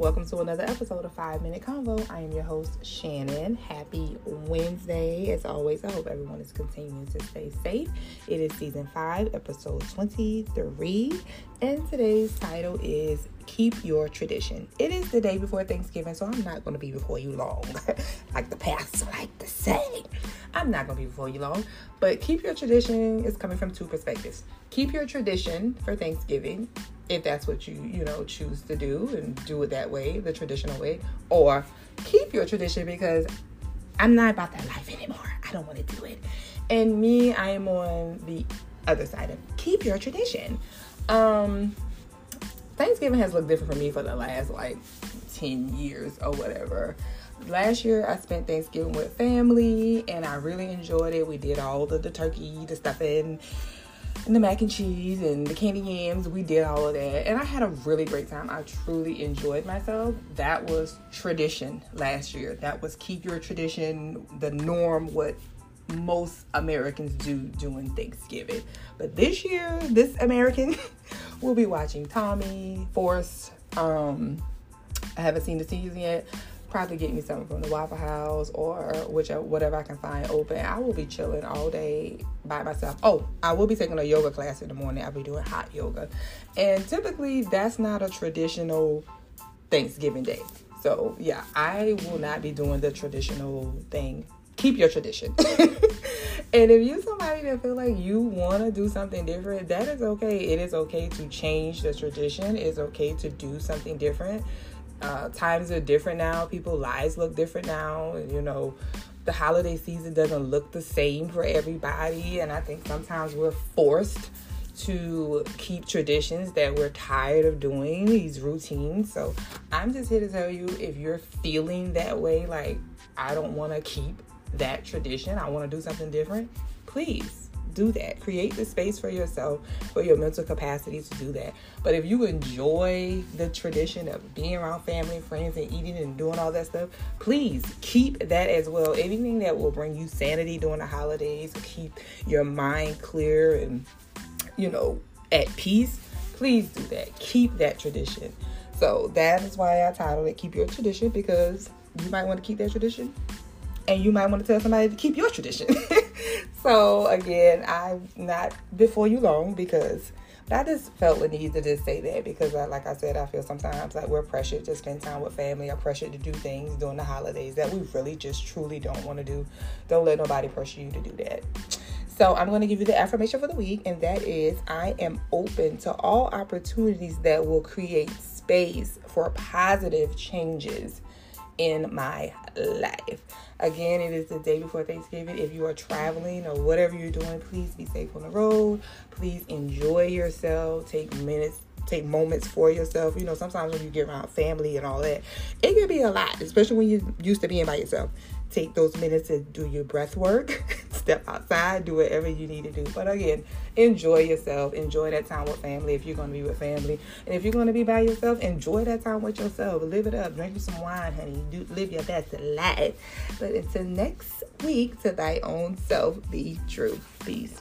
Welcome to another episode of Five Minute Convo. I am your host, Shannon. Happy Wednesday. As always, I hope everyone is continuing to stay safe. It is season five, episode 23, and today's title is Keep Your Tradition. It is the day before Thanksgiving, so I'm not going to be before you long, like the pastor like to say. I'm not going to be before you long, but keep your tradition is coming from two perspectives. Keep your tradition for Thanksgiving if that's what you you know choose to do and do it that way the traditional way or keep your tradition because i'm not about that life anymore. I don't want to do it. And me i am on the other side of keep your tradition. Um thanksgiving has looked different for me for the last like 10 years or whatever last year I spent Thanksgiving with family and I really enjoyed it. We did all the, the turkey, the stuffing, and the mac and cheese and the candy yams. We did all of that. And I had a really great time. I truly enjoyed myself. That was tradition last year. That was keep your tradition, the norm, what most Americans do during Thanksgiving. But this year, this American will be watching Tommy, Force. Um, I haven't seen the season yet, probably get me something from the Waffle House or whichever whatever I can find open. I will be chilling all day by myself. Oh, I will be taking a yoga class in the morning. I'll be doing hot yoga. And typically that's not a traditional Thanksgiving day. So yeah, I will not be doing the traditional thing. Keep your tradition. and if you're somebody that feel like you want to do something different, that is okay. It is okay to change the tradition. It's okay to do something different uh, times are different now. People lives look different now. And, you know, the holiday season doesn't look the same for everybody. And I think sometimes we're forced to keep traditions that we're tired of doing, these routines. So I'm just here to tell you if you're feeling that way, like, I don't want to keep that tradition, I want to do something different, please do that. Create the space for yourself, for your mental capacity to do that. But if you enjoy the tradition of being around family, friends, and eating and doing all that stuff, please keep that as well. Anything that will bring you sanity during the holidays, keep your mind clear and, you know, at peace, please do that. Keep that tradition. So that is why I titled it Keep Your Tradition because you might want to keep that tradition and you might want to tell somebody to keep your tradition. so again, I'm not before you long because I just felt the need to just say that because, I, like I said, I feel sometimes like we're pressured to spend time with family or pressured to do things during the holidays that we really just truly don't want to do. Don't let nobody pressure you to do that. So, I'm going to give you the affirmation for the week, and that is I am open to all opportunities that will create space for positive changes in my life. Again, it is the day before Thanksgiving. If you are traveling or whatever you're doing, please be safe on the road. Please enjoy yourself. Take minutes take moments for yourself. You know, sometimes when you get around family and all that, it can be a lot, especially when you're used to being by yourself. Take those minutes to do your breath work, step outside, do whatever you need to do. But again, enjoy yourself. Enjoy that time with family if you're going to be with family. And if you're going to be by yourself, enjoy that time with yourself. Live it up. Drink some wine, honey. Do, live your best life. But until next week, to thy own self be true. Peace.